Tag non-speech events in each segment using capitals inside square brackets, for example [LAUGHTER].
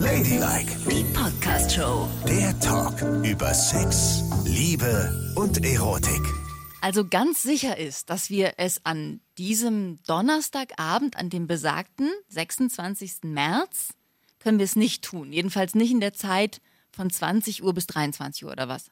Ladylike, Die Podcast-Show. der Talk über Sex, Liebe und Erotik. Also ganz sicher ist, dass wir es an diesem Donnerstagabend, an dem besagten 26. März, können wir es nicht tun. Jedenfalls nicht in der Zeit von 20 Uhr bis 23 Uhr oder was.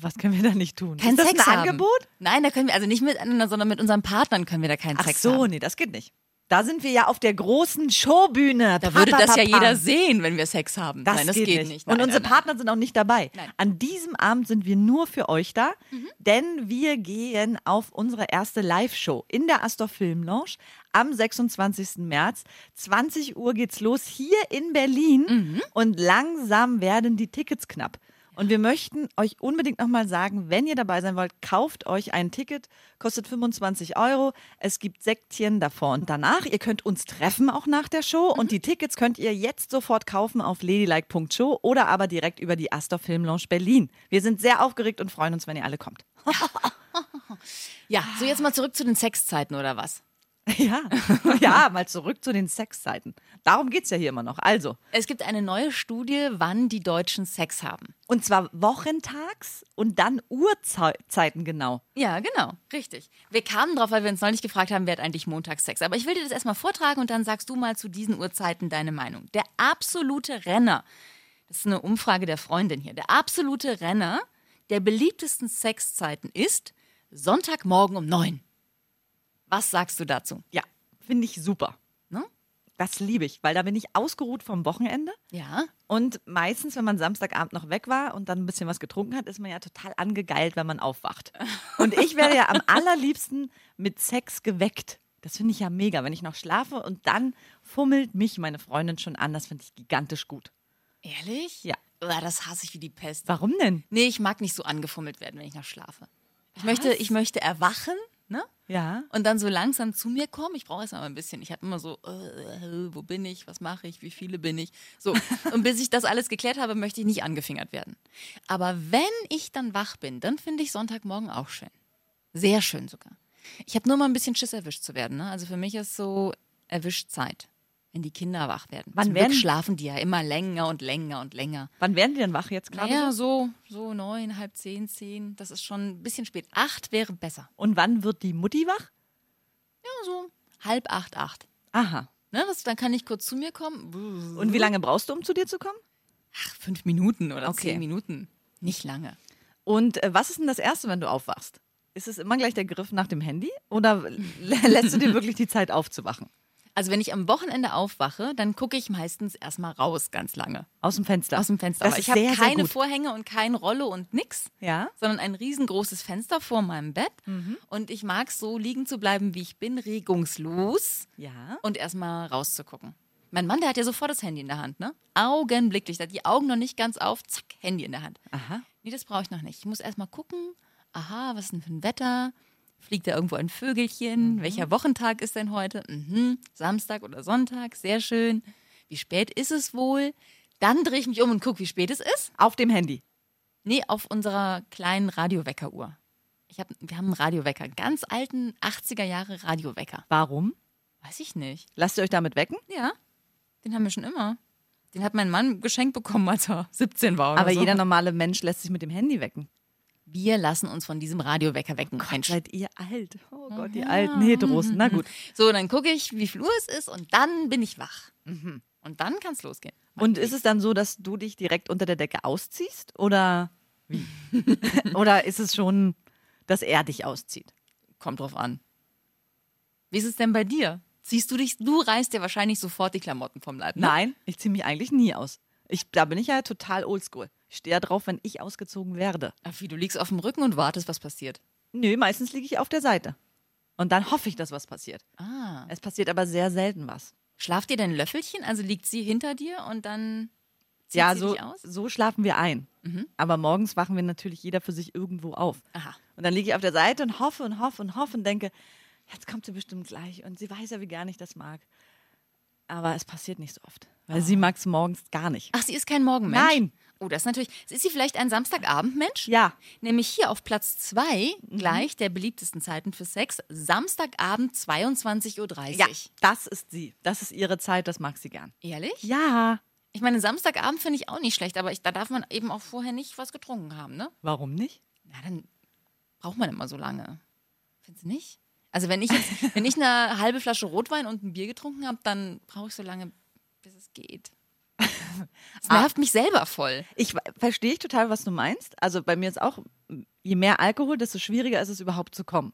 Was können wir da nicht tun? Kein ist das Sex ein haben. Angebot? Nein, da können wir also nicht miteinander, sondern mit unseren Partnern können wir da keinen Ach Sex so, haben. nee, das geht nicht. Da sind wir ja auf der großen Showbühne. Da würde das ja Papapapam. jeder sehen, wenn wir Sex haben. Das Nein, das geht, geht, nicht. Nein, Und unsere nein, Partner sind auch nicht dabei. Mhm. An diesem Abend sind wir nur für euch da, denn wir gehen auf unsere erste Live-Show in der Astor Film Lounge am 26. März. 20 Uhr geht's los hier in Berlin Mhm. und langsam werden die Tickets knapp. Und wir möchten euch unbedingt nochmal sagen, wenn ihr dabei sein wollt, kauft euch ein Ticket, kostet 25 Euro. Es gibt Sektchen davor und danach. Ihr könnt uns treffen auch nach der Show und die Tickets könnt ihr jetzt sofort kaufen auf ladylike.show oder aber direkt über die Astor Film Lounge Berlin. Wir sind sehr aufgeregt und freuen uns, wenn ihr alle kommt. [LAUGHS] Ja, so jetzt mal zurück zu den Sexzeiten oder was? [LAUGHS] Ja, ja, mal zurück zu den Sexzeiten. Darum geht's ja hier immer noch. Also, Es gibt eine neue Studie, wann die Deutschen Sex haben. und zwar wochentags und dann Uhrzeiten genau. Ja, genau, richtig. Wir kamen drauf, weil wir uns neulich gefragt haben, wer hat eigentlich montags Sex. Aber ich will dir das erstmal vortragen und dann sagst du mal zu diesen Uhrzeiten deine Meinung. Der absolute Renner, das ist eine Umfrage der Freundin hier, der absolute Renner der beliebtesten Sexzeiten ist Sonntagmorgen um neun. Was sagst du dazu? Ja, finde ich super. Ne? Das liebe ich, weil da bin ich ausgeruht vom Wochenende. Ja, Und meistens, wenn man Samstagabend noch weg war und dann ein bisschen was getrunken hat, ist man ja total angegeilt, wenn man aufwacht. Und ich werde ja am [LAUGHS] allerliebsten mit Sex geweckt. Das finde ich ja mega, wenn ich noch schlafe und dann fummelt mich meine Freundin schon an. Das finde ich gigantisch gut. ehrlich? Ja. Uah, Das hasse ich wie die Pest. Warum denn? Nee, ich mag nicht so angefummelt werden, wenn ich noch schlafe. Ich möchte, ich möchte erwachen, ne? Ja. Und dann so langsam zu mir kommen. Ich brauche erst mal ein bisschen. Ich habe immer so, äh, wo bin ich, was mache ich, wie viele bin ich? So. [LAUGHS] Und bis ich das alles geklärt habe, möchte ich nicht angefingert werden. Aber wenn ich dann wach bin, dann finde ich Sonntagmorgen auch schön. Sehr schön sogar. Ich habe nur mal ein bisschen Schiss erwischt zu werden. Ne? Also für mich ist so Erwischzeit, wenn die Kinder wach werden. Wann Zum Glück werden- schlafen die ja immer länger und länger und länger. Wann werden die denn wach jetzt gerade? Naja, so? so, so neun, halb zehn, zehn. Das ist schon ein bisschen spät. Acht wäre besser. Und wann wird die Mutti wach? Ja, so halb acht, acht. Aha. Ne, das, dann kann ich kurz zu mir kommen. Und wie lange brauchst du, um zu dir zu kommen? Ach, fünf Minuten oder Okay. zehn Minuten. Nicht lange. Und äh, was ist denn das Erste, wenn du aufwachst? Ist es immer gleich der Griff nach dem Handy oder [LAUGHS] lä- lässt du dir wirklich die Zeit aufzuwachen? Also wenn ich am Wochenende aufwache, dann gucke ich meistens erstmal raus ganz lange. Aus dem Fenster. Aus dem Fenster. Das Aber ich habe sehr, sehr keine gut. Vorhänge und kein Rollo und nix. Ja. Sondern ein riesengroßes Fenster vor meinem Bett. Mhm. Und ich mag so liegen zu bleiben, wie ich bin, regungslos. Ja. und erstmal rauszugucken. Mein Mann, der hat ja sofort das Handy in der Hand, ne? Augenblicklich, der hat die Augen noch nicht ganz auf, zack, Handy in der Hand. Aha. Nee, das brauche ich noch nicht. Ich muss erstmal gucken, aha, was ist denn für ein Wetter? Fliegt da irgendwo ein Vögelchen? Welcher Wochentag ist denn heute? Mhm, Samstag oder Sonntag, sehr schön. Wie spät ist es wohl? Dann drehe ich mich um und gucke, wie spät es ist. Auf dem Handy. Nee, auf unserer kleinen Radioweckeruhr. Ich hab, wir haben einen Radiowecker, einen ganz alten 80er Jahre Radiowecker. Warum? Weiß ich nicht. Lasst ihr euch damit wecken? Ja, den haben wir schon immer. Den hat mein Mann geschenkt bekommen, als er 17 war. Oder Aber so. jeder normale Mensch lässt sich mit dem Handy wecken. Wir lassen uns von diesem Radiowecker wecken. Mensch. Seid ihr alt? Oh Gott, die alten Heteros. Na gut. [LAUGHS] So, dann gucke ich, wie viel Uhr es ist und dann bin ich wach. Und dann kann es losgehen. Und ist es dann so, dass du dich direkt unter der Decke ausziehst? Oder wie? [LAUGHS] oder ist es schon, dass er dich auszieht? Kommt drauf an. Wie ist es denn bei dir? Ziehst du dich, du reißt dir wahrscheinlich sofort die Klamotten vom Leib. Ne? Nein, ich ziehe mich eigentlich nie aus. Ich, da bin ich ja total oldschool. Ich stehe ja drauf, wenn ich ausgezogen werde. Ach, wie, du liegst auf dem Rücken und wartest, was passiert. Nö, meistens liege ich auf der Seite. Und dann hoffe ich, dass was passiert. Ah. Es passiert aber sehr selten was. Schlaft ihr denn Löffelchen? Also liegt sie hinter dir und dann zieht ja, sie so, dich aus? so schlafen wir ein. Aber morgens wachen wir natürlich jeder für sich irgendwo auf. Aha. Und dann liege ich auf der Seite und hoffe und hoffe und hoffe und denke, jetzt kommt sie bestimmt gleich. Und sie weiß ja, wie gern ich das mag. Aber es passiert nicht so oft. Weil sie mag es morgens gar nicht. Ach, sie ist kein Morgenmensch? Nein. Oh, das ist natürlich. Ist sie vielleicht ein Samstagabendmensch? Ja. Nämlich hier auf Platz zwei gleich der beliebtesten Zeiten für Sex. Samstagabend 22.30 Uhr. Ja, das ist sie. Das ist ihre Zeit, das mag sie gern. Ehrlich? Ja. Ich meine, Samstagabend finde ich auch nicht schlecht, aber ich, da darf man eben auch vorher nicht was getrunken haben, ne? Warum nicht? Na, dann braucht man immer so lange. Findest du nicht? Also wenn ich jetzt, wenn ich eine halbe Flasche Rotwein und ein Bier getrunken habe, dann brauche ich so lange, bis es geht. Es nervt mich selber voll. Ich verstehe ich total, was du meinst. Also bei mir ist auch, je mehr Alkohol, desto schwieriger ist es überhaupt zu kommen.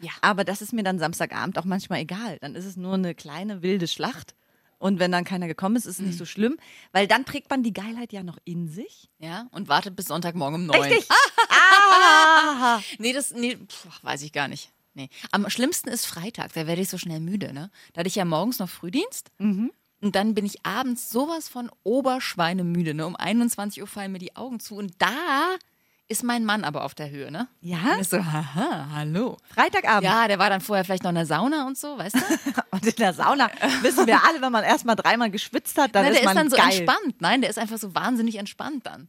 Ja. Aber das ist mir dann Samstagabend auch manchmal egal. Dann ist es nur eine kleine wilde Schlacht. Und wenn dann keiner gekommen ist, ist es nicht so schlimm, weil dann trägt man die Geilheit ja noch in sich. Ja, und wartet bis Sonntagmorgen um neun. Richtig. [LAUGHS] Ah. Nee, das, nee, pf, weiß ich gar nicht. Nee. Am schlimmsten ist Freitag, da werde ich so schnell müde, ne? Da hatte ich ja morgens noch Frühdienst und dann bin ich abends sowas von Oberschweinemüde, ne? Um 21 Uhr fallen mir die Augen zu und da ist mein Mann aber auf der Höhe, ne? Ja? Und ist so, haha, hallo. Freitagabend. Ja, der war dann vorher vielleicht noch in der Sauna und so, weißt du? [LAUGHS] Und in der Sauna wissen wir alle, wenn man erstmal dreimal geschwitzt hat, dann Nein, ist der ist man dann so geil. entspannt. Nein, der ist einfach so wahnsinnig entspannt dann.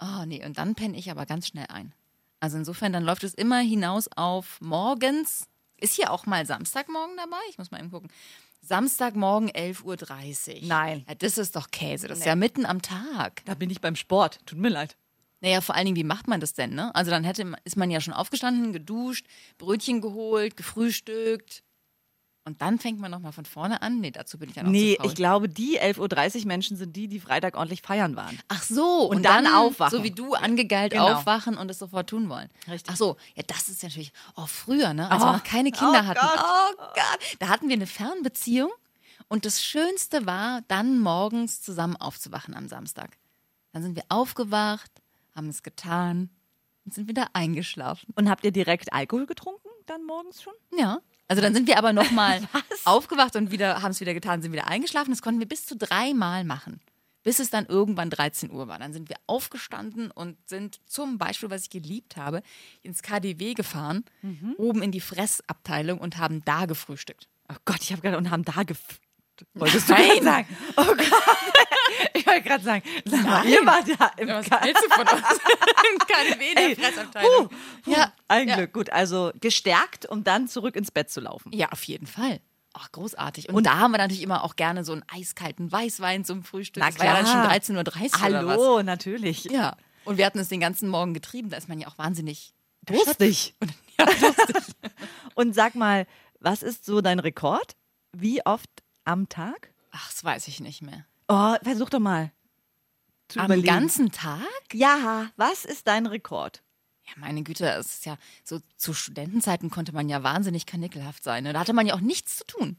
Oh, nee, und dann penne ich aber ganz schnell ein. Also insofern, dann läuft es immer hinaus auf morgens. Ist hier auch mal Samstagmorgen dabei? Ich muss mal eben gucken. Samstagmorgen 11.30 Uhr. Nein. Ja, das ist doch Käse. Das ist ja mitten am Tag. Da bin ich beim Sport. Tut mir leid. Naja, vor allen Dingen, wie macht man das denn, ne? Also dann hätte, ist man ja schon aufgestanden, geduscht, Brötchen geholt, gefrühstückt. Und dann fängt man nochmal von vorne an. Nee, dazu bin ich ja noch Nee, ich glaube, die 11.30 Uhr Menschen sind die, die Freitag ordentlich feiern waren. Ach so, und, Und dann aufwachen. So wie du angegeilt Genau. aufwachen und es sofort tun wollen. Richtig. Ach so, ja, das ist natürlich, oh, früher, ne, als Oh. wir noch keine Kinder Oh hatten. Gott. Oh Gott. Da hatten wir eine Fernbeziehung und das Schönste war, dann morgens zusammen aufzuwachen am Samstag. Dann sind wir aufgewacht, haben es getan und sind wieder eingeschlafen. Und habt ihr direkt Alkohol getrunken dann morgens schon? Ja. Also dann sind wir aber nochmal [LAUGHS] aufgewacht und wieder haben es wieder getan, sind wieder eingeschlafen. Das konnten wir bis zu dreimal machen. Bis es dann irgendwann 13 Uhr war. Dann sind wir aufgestanden und sind zum Beispiel, was ich geliebt habe, ins KDW gefahren, oben in die Fressabteilung und haben da gefrühstückt. Oh Gott, ich habe gerade und haben da gef Wolltest du Nein. gerade sagen? Oh Gott. [LAUGHS] Ich wollte gerade sagen, sag mal, ihr wart da im Was willst du von uns? [LAUGHS] Im KDW in der Ey, Fressabteilung. ja, Ein ja. Glück, gut. Also gestärkt, um dann zurück ins Bett zu laufen. Ja, auf jeden Fall. Ach, großartig. Und, da haben wir natürlich immer auch gerne so einen eiskalten Weißwein zum Frühstück. Na das war ja dann schon klar. 13.30 Uhr oder was. Hallo, natürlich. Ja. Und wir hatten es den ganzen Morgen getrieben. Da ist man ja auch wahnsinnig Durstig. [LAUGHS] Ja, lustig. [LAUGHS] Und sag mal, was ist so dein Rekord? Wie oft am Tag? Ach, das weiß ich nicht mehr. Oh, versuch doch mal. Am überlegen. ganzen Tag? Ja, was ist dein Rekord? Ja, meine Güte, es ist ja so zu Studentenzeiten konnte man ja wahnsinnig kanickelhaft sein. Ne? Da hatte man ja auch nichts zu tun.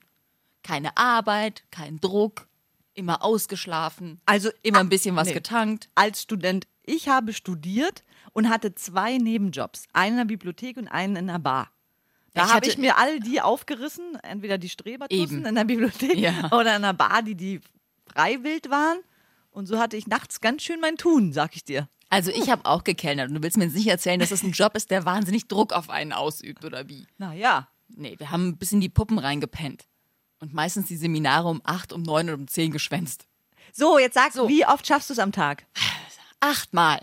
Keine Arbeit, kein Druck, immer ausgeschlafen, Also immer ein bisschen was nee. getankt. als Student, ich habe studiert und hatte zwei Nebenjobs. Einen in der Bibliothek und einen in der Bar. Da habe ich mir all die aufgerissen, entweder die Strebertussen in der Bibliothek Ja. oder in der Bar, die die freiwild waren. Und so hatte ich nachts ganz schön mein Tun, sag ich dir. Also ich habe auch gekellnert und du willst mir jetzt nicht erzählen, dass es ein Job ist, der wahnsinnig Druck auf einen ausübt oder wie? Naja. Nee, wir haben ein bisschen die Puppen reingepennt. Und meistens die Seminare um acht, um neun und um zehn geschwänzt. So, jetzt sag, So. wie oft schaffst du es am Tag? Achtmal.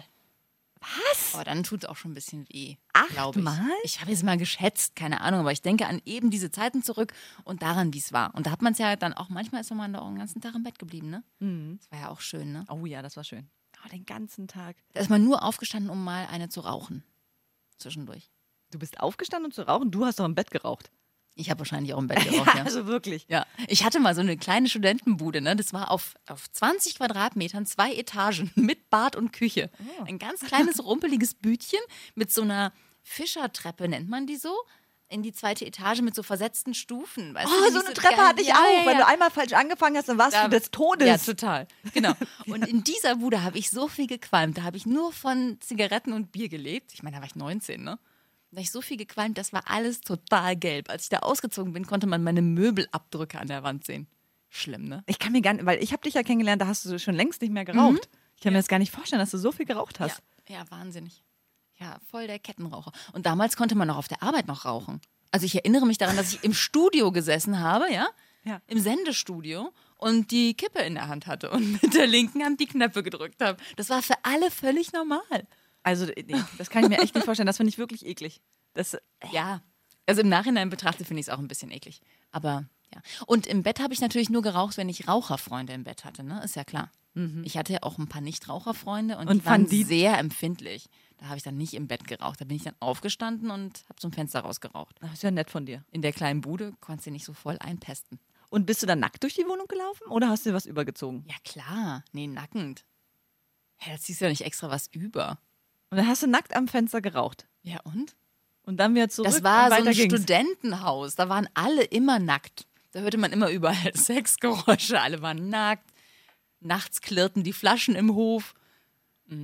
Was? Oh, dann tut es auch schon ein bisschen weh. glaub ich. Achtmal? Ich habe jetzt mal geschätzt, keine Ahnung, aber ich denke an eben diese Zeiten zurück und daran, wie es war. Und da hat man es ja dann auch, manchmal ist man da auch den ganzen Tag im Bett geblieben, ne? Das war ja auch schön, ne? Oh ja, das war schön. Oh, den ganzen Tag. Da ist man nur aufgestanden, um mal eine zu rauchen. Zwischendurch. Du bist aufgestanden um zu rauchen? Du hast doch im Bett geraucht. Ich habe wahrscheinlich auch im Bett [LAUGHS] geraucht, ja. Also wirklich. Ja, ich hatte mal so eine kleine Studentenbude, ne? Das war auf, auf 20 Quadratmetern, zwei Etagen [LAUGHS] mit Bad und Küche. Ein ganz kleines, rumpeliges Bütchen mit so einer Fischertreppe, nennt man die so, in die zweite Etage mit so versetzten Stufen. Weißt du, Oh, die so eine Treppe geil- hatte ich ja, auch. ja, Wenn ja. du einmal falsch angefangen hast, dann warst Da- du des Todes. Ja, total. Genau. [LAUGHS] Und in dieser Bude habe ich so viel gequalmt. Da habe ich nur von Zigaretten und Bier gelebt. Ich meine, da war ich 19, ne? Da habe ich so viel gequalmt, das war alles total gelb. Als ich da ausgezogen bin, konnte man meine Möbelabdrücke an der Wand sehen. Schlimm, ne? Ich kann mir gar nicht, weil ich habe dich ja kennengelernt, da hast du schon längst nicht mehr geraucht. Ich kann mir das gar nicht vorstellen, dass du so viel geraucht hast. Ja, ja, wahnsinnig. Ja, voll der Kettenraucher. Und damals konnte man auch auf der Arbeit noch rauchen. Also ich erinnere mich daran, dass ich im Studio gesessen habe, ja, Ja. im Sendestudio und die Kippe in der Hand hatte und [LAUGHS] mit der linken Hand die Knöpfe gedrückt habe. Das war für alle völlig normal. Also, nee, das kann ich mir echt nicht vorstellen. Das finde ich wirklich eklig. Das, Ja, also im Nachhinein betrachtet finde ich es auch ein bisschen eklig. Aber Ja. Und im Bett habe ich natürlich nur geraucht, wenn ich Raucherfreunde im Bett hatte, ne? Ist ja klar. Ich hatte ja auch ein paar Nichtraucherfreunde und, Und die waren die- sehr empfindlich. Da habe ich dann nicht im Bett geraucht. Da bin ich dann aufgestanden und habe zum Fenster rausgeraucht. Das ist ja nett von dir. In der kleinen Bude konntest du nicht so voll einpesten. Und bist du dann nackt durch die Wohnung gelaufen oder hast du dir was übergezogen? Ja klar, nee, nackend. Hä, da ziehst du ja nicht extra was über. Und dann hast du nackt am Fenster geraucht. Ja und? Und dann wieder zurück. Das war so ein ging's. Studentenhaus. Da waren alle immer nackt. Da hörte man immer überall [LAUGHS] Sexgeräusche. Alle waren nackt. Nachts klirrten die Flaschen im Hof. Oh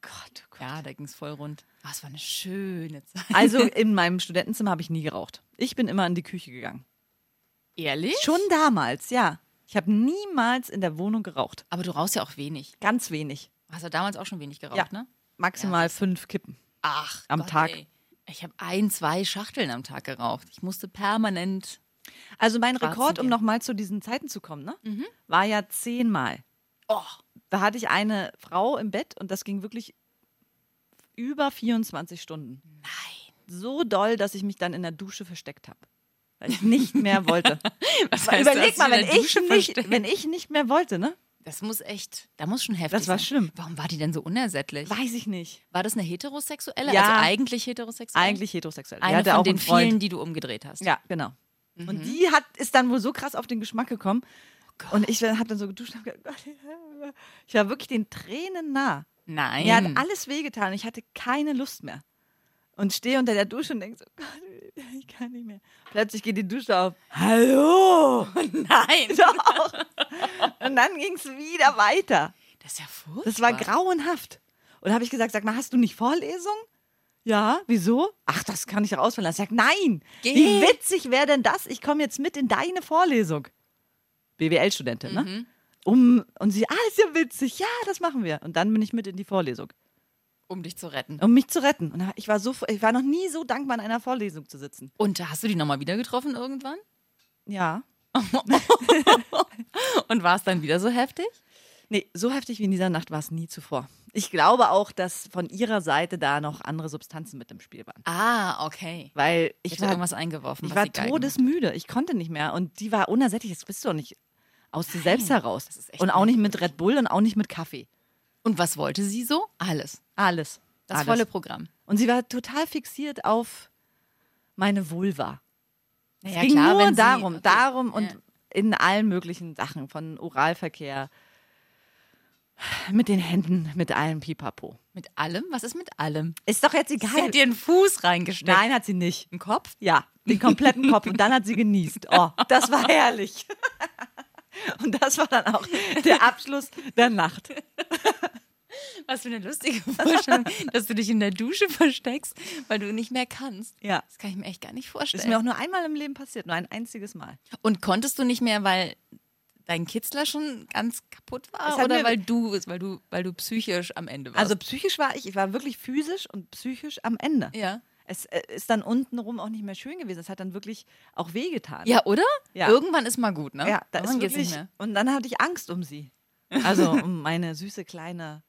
Gott, oh Gott. Ja, da ging es voll rund. Ah, es war eine schöne Zeit. Also [LAUGHS] in meinem Studentenzimmer habe ich nie geraucht. Ich bin immer in die Küche gegangen. Ehrlich? Schon damals, ja. Ich habe niemals in der Wohnung geraucht. Aber du rauchst ja auch wenig. Ganz wenig. Hast du damals auch schon wenig geraucht, Ja. ne? Maximal Ja, fünf Kippen. Ach, Am Gott, Tag. Ey. Ich habe ein, zwei Schachteln am Tag geraucht. Ich musste permanent. Also mein Rekord, um nochmal zu diesen Zeiten zu kommen, ne? war ja zehnmal. Oh, Da hatte ich eine Frau im Bett und das ging wirklich über 24 Stunden. nein. So doll, dass ich mich dann in der Dusche versteckt habe. Weil ich nicht mehr [LAUGHS] wollte. Was heißt, Überleg mal, wenn ich, Dusche nicht, versteckt? wenn ich nicht mehr wollte, ne? Das muss echt, da muss schon heftig Das war sein. schlimm. Warum war die denn so unersättlich? Weiß ich nicht. War das eine heterosexuelle? Ja. Also eigentlich heterosexuell? Eigentlich heterosexuell. Eine von den vielen, die du umgedreht hast. Ja, genau. Mhm. Und die hat, ist dann wohl so krass auf den Geschmack gekommen. Oh und ich habe dann so geduscht und hab gedacht, [LAUGHS] ich war wirklich den Tränen nah. Nein. Mir hat alles wehgetan. Ich hatte keine Lust mehr. Und stehe unter der Dusche und denke so, Gott, [LAUGHS] ich kann nicht mehr. Plötzlich geht die Dusche auf. Hallo! [LAUGHS] Nein. Doch. [LAUGHS] Und dann ging es wieder weiter. Das ist ja furchtbar. Das war grauenhaft. Und habe ich gesagt, sag mal, hast du nicht Vorlesung? Ja, wieso? Ach, das kann ich rausfallen lassen. Ich sag, nein. Geh. Wie witzig wäre denn das? Ich komme jetzt mit in deine Vorlesung. BWL-Studentin, Mhm. ne? Um, und sie, ah, ist ja witzig. Ja, das machen wir. Und dann bin ich mit in die Vorlesung, Um dich zu retten. um mich zu retten. Und ich war so, ich war noch nie so dankbar, in einer Vorlesung zu sitzen. Und hast du die nochmal wieder getroffen irgendwann? Ja. [LAUGHS] Und war es dann wieder so heftig? Nee, so heftig wie in dieser Nacht war es nie zuvor. Ich glaube auch, dass von ihrer Seite da noch andere Substanzen mit im Spiel waren. Ah, okay. Weil Ich ich war, irgendwas eingeworfen. ich war todesmüde. Ich konnte nicht mehr. Und die war unersättlich. Das bist du doch nicht aus dir selbst heraus. das ist echt Und auch nicht mit Red Bull und auch nicht mit Kaffee. Und was wollte sie so? Alles. Alles. Das Alles. volle Programm. Und sie war total fixiert auf meine Vulva. Naja, es ging klar, nur wenn sie- darum, okay. darum und Ja. in allen möglichen Sachen, von Oralverkehr, mit den Händen, mit allem Pipapo. Mit allem? Was ist mit allem? Ist doch jetzt Sie egal. hat dir einen Fuß reingesteckt. Nein, hat sie nicht. Einen Kopf? Ja, den kompletten Kopf. Und dann hat sie genießt. Oh, das war herrlich. [LAUGHS] [LAUGHS] Und das war dann auch der Abschluss der Nacht. [LAUGHS] Was für eine lustige Vorstellung, dass du dich in der Dusche versteckst, weil du nicht mehr kannst. Ja. Das kann ich mir echt gar nicht vorstellen. ist mir auch nur einmal im Leben passiert, nur ein einziges Mal. Und konntest du nicht mehr, weil dein Kitzler schon ganz kaputt war oder weil du, weil du, weil du psychisch am Ende warst? Also psychisch war ich, ich war wirklich physisch und psychisch am Ende. ja. Es äh, ist dann untenrum auch nicht mehr schön gewesen. Es hat dann wirklich auch wehgetan. Ja, oder? Ja. Irgendwann ist mal gut, ne? ja da ist Irgendwann wirklich, nicht mehr. Und dann hatte ich Angst um sie. [LAUGHS] Also um meine süße kleine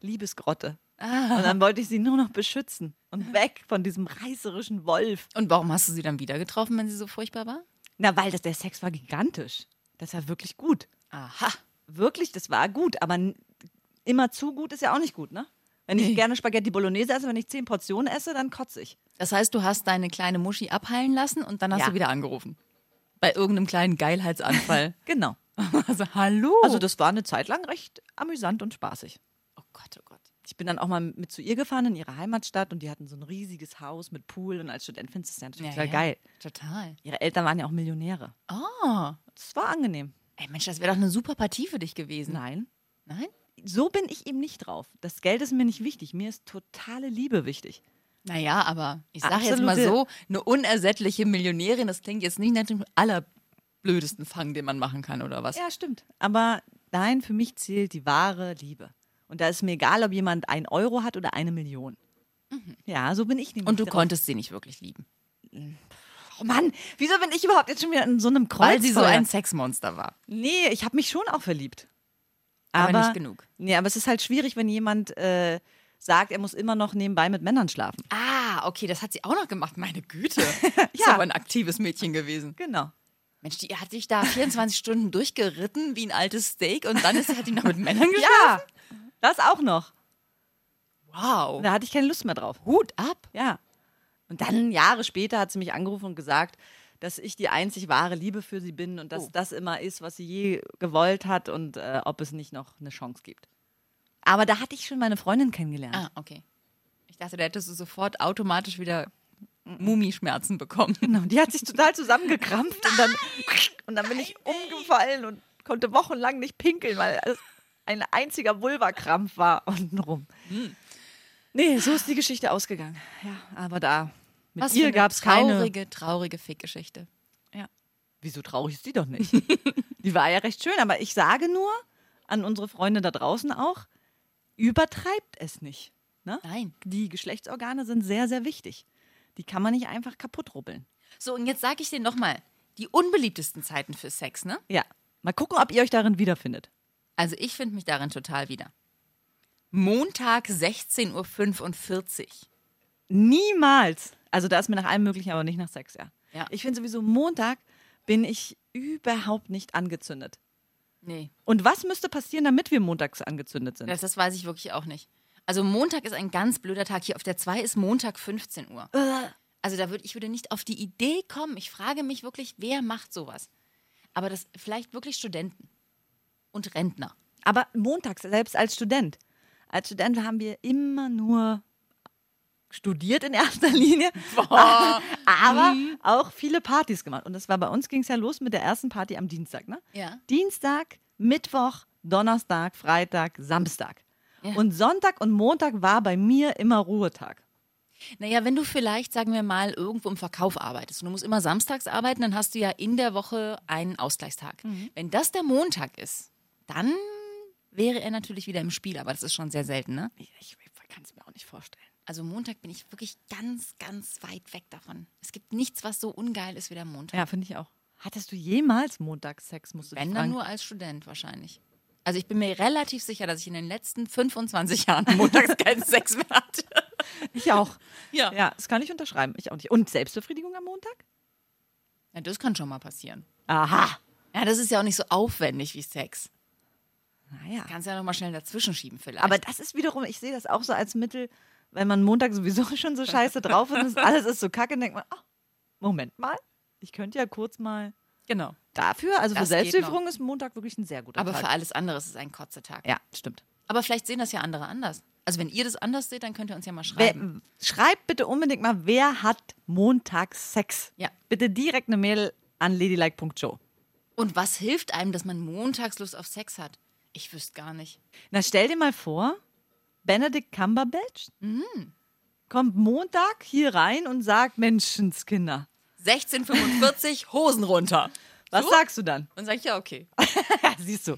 Liebesgrotte. Ah. Und dann wollte ich sie nur noch beschützen und weg von diesem reißerischen Wolf. Und warum hast du sie dann wieder getroffen, wenn sie so furchtbar war? Na, weil das, der Sex war gigantisch. Das war wirklich gut. Aha. Wirklich, das war gut. Aber immer zu gut ist ja auch nicht gut, ne? Wenn ich Nee. gerne Spaghetti Bolognese esse, wenn ich zehn Portionen esse, dann kotze ich. Das heißt, du hast deine kleine Muschi abheilen lassen und dann hast Ja. du wieder angerufen. Bei irgendeinem kleinen Geilheitsanfall. [LAUGHS] Genau. also, hallo. Also das war eine Zeit lang recht amüsant und spaßig. oh Gott, oh Gott. Ich bin dann auch mal mit zu ihr gefahren in ihre Heimatstadt und die hatten so ein riesiges Haus mit Pool und als Student findest du das ja total geil. Total. Ihre Eltern waren ja auch Millionäre. Oh. Das war angenehm. Ey, Mensch, das wäre doch eine super Partie für dich gewesen. Nein. Nein? So bin ich eben nicht drauf. Das Geld ist mir nicht wichtig. Mir ist totale Liebe wichtig. Naja, aber ich sage jetzt mal so, eine unersättliche Millionärin, das klingt jetzt nicht nach dem allerblödesten Fang, den man machen kann, oder was? Ja, stimmt. Aber nein, für mich zählt die wahre Liebe. Und da ist mir egal, ob jemand ein Euro hat oder eine Million. Ja, so bin ich nämlich. Und du drauf. konntest sie nicht wirklich lieben. Oh Mann, wieso bin ich überhaupt jetzt schon wieder in so einem Kreuz? Weil sie so ein Sexmonster war. Nee, ich habe mich schon auch verliebt. Aber nicht genug. Nee, aber es ist halt schwierig, wenn jemand äh, sagt, er muss immer noch nebenbei mit Männern schlafen. Ah, okay, das hat sie auch noch gemacht. Meine Güte. [LAUGHS] Ist Ja. aber ein aktives Mädchen gewesen. Genau. Mensch, die hat sich da 24 [LAUGHS] Stunden durchgeritten wie ein altes Steak und dann ist, hat die noch mit Männern geschlafen? Ja, das auch noch. Wow. Da hatte ich keine Lust mehr drauf. Hut ab. Ja. Und dann Jahre später hat sie mich angerufen und gesagt, dass ich die einzig wahre Liebe für sie bin und dass Oh. das immer ist, was sie je gewollt hat und äh, ob es nicht noch eine Chance gibt. Aber da hatte ich schon meine Freundin kennengelernt. Ah, okay. Ich dachte, da hättest du sofort automatisch wieder Mumischmerzen bekommen. Genau, die hat sich total zusammengekrampft und dann, und dann bin ich umgefallen und konnte wochenlang nicht pinkeln, weil es ein einziger Vulvakrampf war untenrum. Hm. Nee, so ist die Geschichte ausgegangen. Ja, aber da mit Was ihr gab es keine. traurige, traurige Fickgeschichte. Ja. Wieso traurig ist die doch nicht? [LAUGHS] die war ja recht schön, aber ich sage nur an unsere Freunde da draußen auch, übertreibt es nicht. Ne? Nein. Die Geschlechtsorgane sind sehr, sehr wichtig. Die kann man nicht einfach kaputt rubbeln. So, und jetzt sage ich dir nochmal, die unbeliebtesten Zeiten für Sex, ne? Ja. Mal gucken, ob ihr euch darin wiederfindet. Also ich finde mich darin total wieder. Montag 16.45 Uhr. Niemals. Also da ist mir nach allem möglichen, aber nicht nach Sex, ja. Ja. Ich finde sowieso, Montag bin ich überhaupt nicht angezündet. Nee, Und was müsste passieren, damit wir montags angezündet sind? das, das weiß ich wirklich auch nicht. Also Montag ist ein ganz blöder Tag. Hier auf der 2 ist Montag 15 Uhr. Also da würde ich würde nicht auf die Idee kommen. Ich frage mich wirklich, wer macht sowas? Aber das vielleicht wirklich Studenten und Rentner. Aber montags, selbst als Student. Als Student haben wir immer nur studiert in erster Linie, [LAUGHS] aber auch viele Partys gemacht. Und das war bei uns ging es ja los mit der ersten Party am Dienstag, ne? Ja. Dienstag, Mittwoch, Donnerstag, Freitag, Samstag. Ja. Und Sonntag und Montag war bei mir immer Ruhetag. Naja, wenn du vielleicht, sagen wir mal, irgendwo im Verkauf arbeitest und du musst immer samstags arbeiten, dann hast du ja in der Woche einen Ausgleichstag. Wenn das der Montag ist, dann wäre er natürlich wieder im Spiel, aber das ist schon sehr selten, ne? Ich, ich kann es mir auch nicht vorstellen. Also Montag bin ich wirklich ganz, ganz weit weg davon. Es gibt nichts, was so ungeil ist wie der Montag. Ja, finde ich auch. Hattest du jemals Montagssex, musst du Wenn dann nur als Student wahrscheinlich. Also ich bin mir relativ sicher, dass ich in den letzten 25 Jahren [LAUGHS] montags keinen Sex mehr hatte. Ich auch. Ja. Ja, das kann ich unterschreiben. Ich auch nicht. Und Selbstbefriedigung am Montag? ja. Das kann schon mal passieren. Aha. Ja, das ist ja auch nicht so aufwendig wie Sex. Naja. Kannst ja noch mal schnell dazwischen schieben vielleicht. Aber das ist wiederum, ich sehe das auch so als Mittel, wenn man Montag sowieso [LAUGHS] schon so scheiße drauf ist und [LAUGHS] alles ist so kacke, dann denkt man, ach, Moment mal, ich könnte ja kurz mal genau. dafür, also für Das geht Selbstbefriedigung ist Montag wirklich ein sehr guter Aber Tag. für alles andere ist es ein Kotzetag. ja, stimmt. Aber vielleicht sehen das ja andere anders. Also wenn ihr das anders seht, dann könnt ihr uns ja mal Wer, schreiben. schreibt bitte unbedingt mal, wer hat montags Sex? Ja. Bitte direkt eine Mail an ladylike.show. Und was hilft einem, dass man montags Lust auf Sex hat? Ich wüsste gar nicht. Na, stell dir mal vor, Benedict Cumberbatch Mhm. kommt Montag hier rein und sagt, Menschenskinder. 1645, [LAUGHS] Hosen runter. Was So? sagst du dann? Und sag ich, ja, okay. Ja, [LAUGHS] siehst du.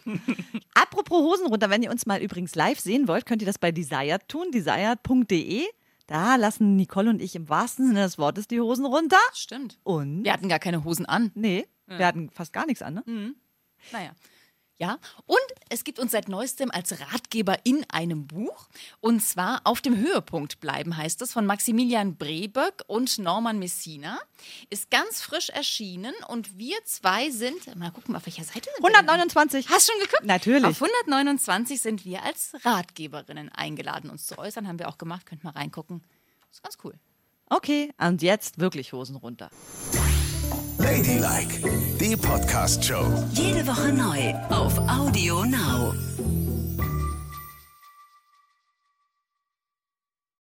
Apropos Hosen runter, wenn ihr uns mal übrigens live sehen wollt, könnt ihr das bei Desired tun, desired.de. Da lassen Nicole und ich im wahrsten Sinne des Wortes die Hosen runter. Stimmt. Und? Wir hatten gar keine Hosen an. Nee, wir hatten fast gar nichts an, ne? Naja. Ja, und es gibt uns seit neuestem als Ratgeber in einem Buch. Und zwar Auf dem Höhepunkt bleiben heißt es von Maximilian Breböck und Norman Messina. Ist ganz frisch erschienen und wir zwei sind, mal gucken, auf welcher Seite sind wir denn? 129. Hast du schon geguckt? Natürlich. Auf 129 sind wir als Ratgeberinnen eingeladen, uns zu äußern. Haben wir auch gemacht. Könnt mal reingucken. Ist ganz cool. Okay, und jetzt wirklich Hosen runter. Ladylike, die Podcast-Show. Jede Woche neu auf Audio Now.